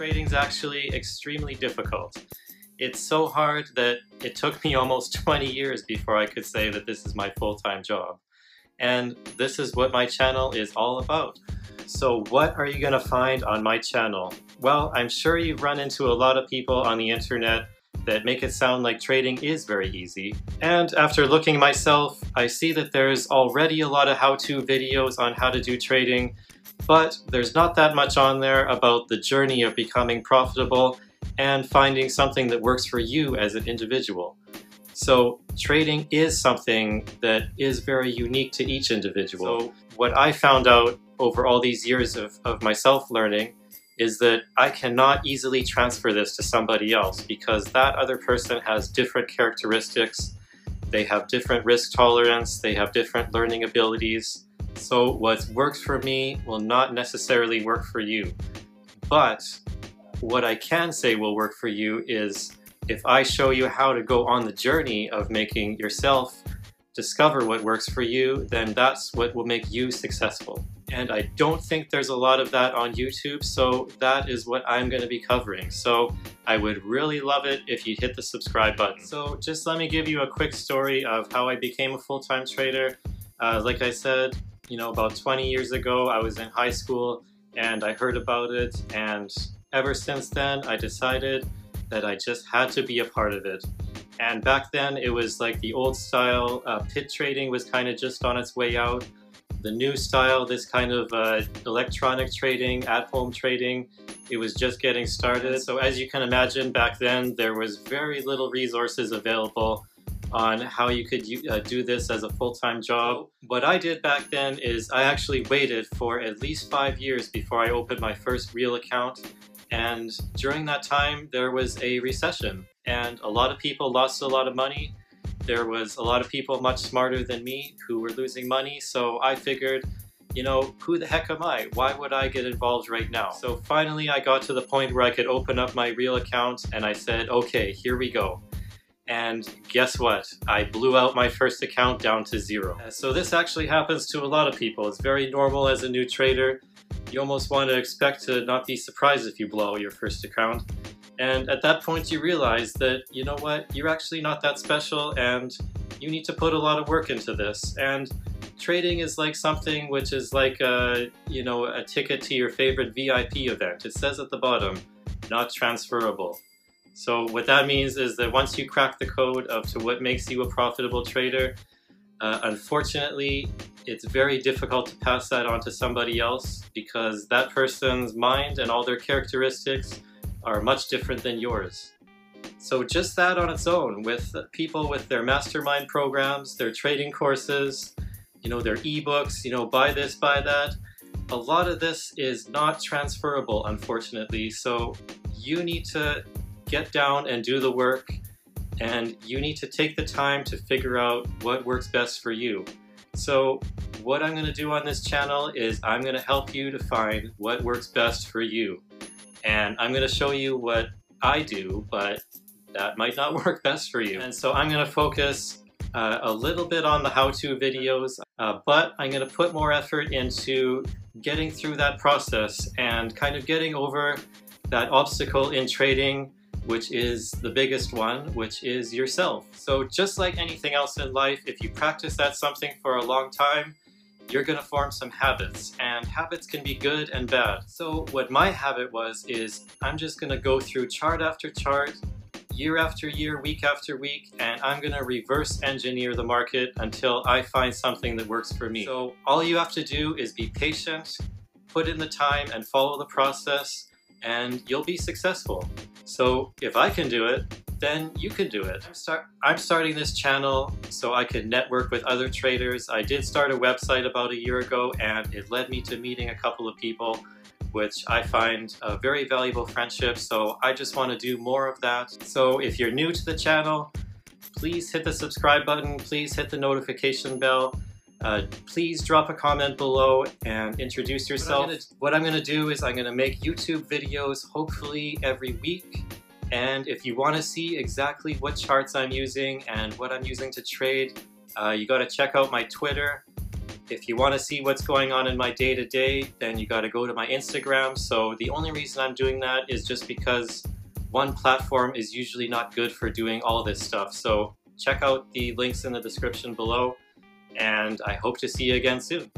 Trading's actually extremely difficult. It's so hard that it took me almost 20 years before I could say that this is my full-time job. And this is what my channel is all about. So what are you going to find on my channel? Well, I'm sure you've run into a lot of people on the internet that make it sound like trading is very easy. And after looking myself, I see that there's already a lot of how-to videos on how to do trading, but there's not that much on there about the journey of becoming profitable and finding something that works for you as an individual. So trading is something that is very unique to each individual. So what I found out over all these years of, of myself learning is that I cannot easily transfer this to somebody else because that other person has different characteristics, they have different risk tolerance, they have different learning abilities. So what works for me will not necessarily work for you. But what I can say will work for you is if I show you how to go on the journey of making yourself discover what works for you, then that's what will make you successful and I don't think there's a lot of that on YouTube, so that is what I'm going to be covering. So I would really love it if you hit the subscribe button. So just let me give you a quick story of how I became a full-time trader. Uh, like I said, you know, about 20 years ago, I was in high school and I heard about it, and ever since then, I decided that I just had to be a part of it. And back then, it was like the old style uh, pit trading was kind of just on its way out the new style, this kind of uh, electronic trading, at-home trading, it was just getting started. So as you can imagine, back then there was very little resources available on how you could uh, do this as a full-time job. What I did back then is I actually waited for at least five years before I opened my first real account. And during that time, there was a recession and a lot of people lost a lot of money there was a lot of people much smarter than me who were losing money, so I figured, you know, who the heck am I? Why would I get involved right now? So finally I got to the point where I could open up my real account and I said, okay, here we go. And guess what? I blew out my first account down to zero. Uh, so this actually happens to a lot of people. It's very normal as a new trader. You almost want to expect to not be surprised if you blow out your first account. And at that point, you realize that, you know what, you're actually not that special and you need to put a lot of work into this. And trading is like something which is like a, you know, a ticket to your favorite VIP event. It says at the bottom, not transferable. So what that means is that once you crack the code of to what makes you a profitable trader, uh, unfortunately, it's very difficult to pass that on to somebody else because that person's mind and all their characteristics are much different than yours. So just that on its own, with people with their mastermind programs, their trading courses, you know, their ebooks, you know, buy this, buy that, a lot of this is not transferable, unfortunately. So you need to get down and do the work and you need to take the time to figure out what works best for you. So what I'm going to do on this channel is I'm going to help you to find what works best for you and I'm going to show you what I do, but that might not work best for you. And so I'm going to focus uh, a little bit on the how-to videos, uh, but I'm going to put more effort into getting through that process and kind of getting over that obstacle in trading which is the biggest one, which is yourself. So just like anything else in life, if you practice at something for a long time, you're gonna form some habits and habits can be good and bad. So what my habit was is I'm just gonna go through chart after chart, year after year, week after week, and I'm gonna reverse engineer the market until I find something that works for me. So all you have to do is be patient, put in the time and follow the process and you'll be successful. So if I can do it, then you can do it. I'm, start, I'm starting this channel so I can network with other traders. I did start a website about a year ago and it led me to meeting a couple of people which I find a very valuable friendship. So I just want to do more of that. So if you're new to the channel, please hit the subscribe button. Please hit the notification bell. Uh, please drop a comment below and introduce yourself. What I'm going to do is I'm going to make YouTube videos hopefully every week and if you want to see exactly what charts I'm using and what I'm using to trade, uh, you got to check out my Twitter. if you want to see what's going on in my day to day, then you got to go to my Instagram. So the only reason I'm doing that is just because one platform is usually not good for doing all this stuff. So check out the links in the description below, and I hope to see you again soon.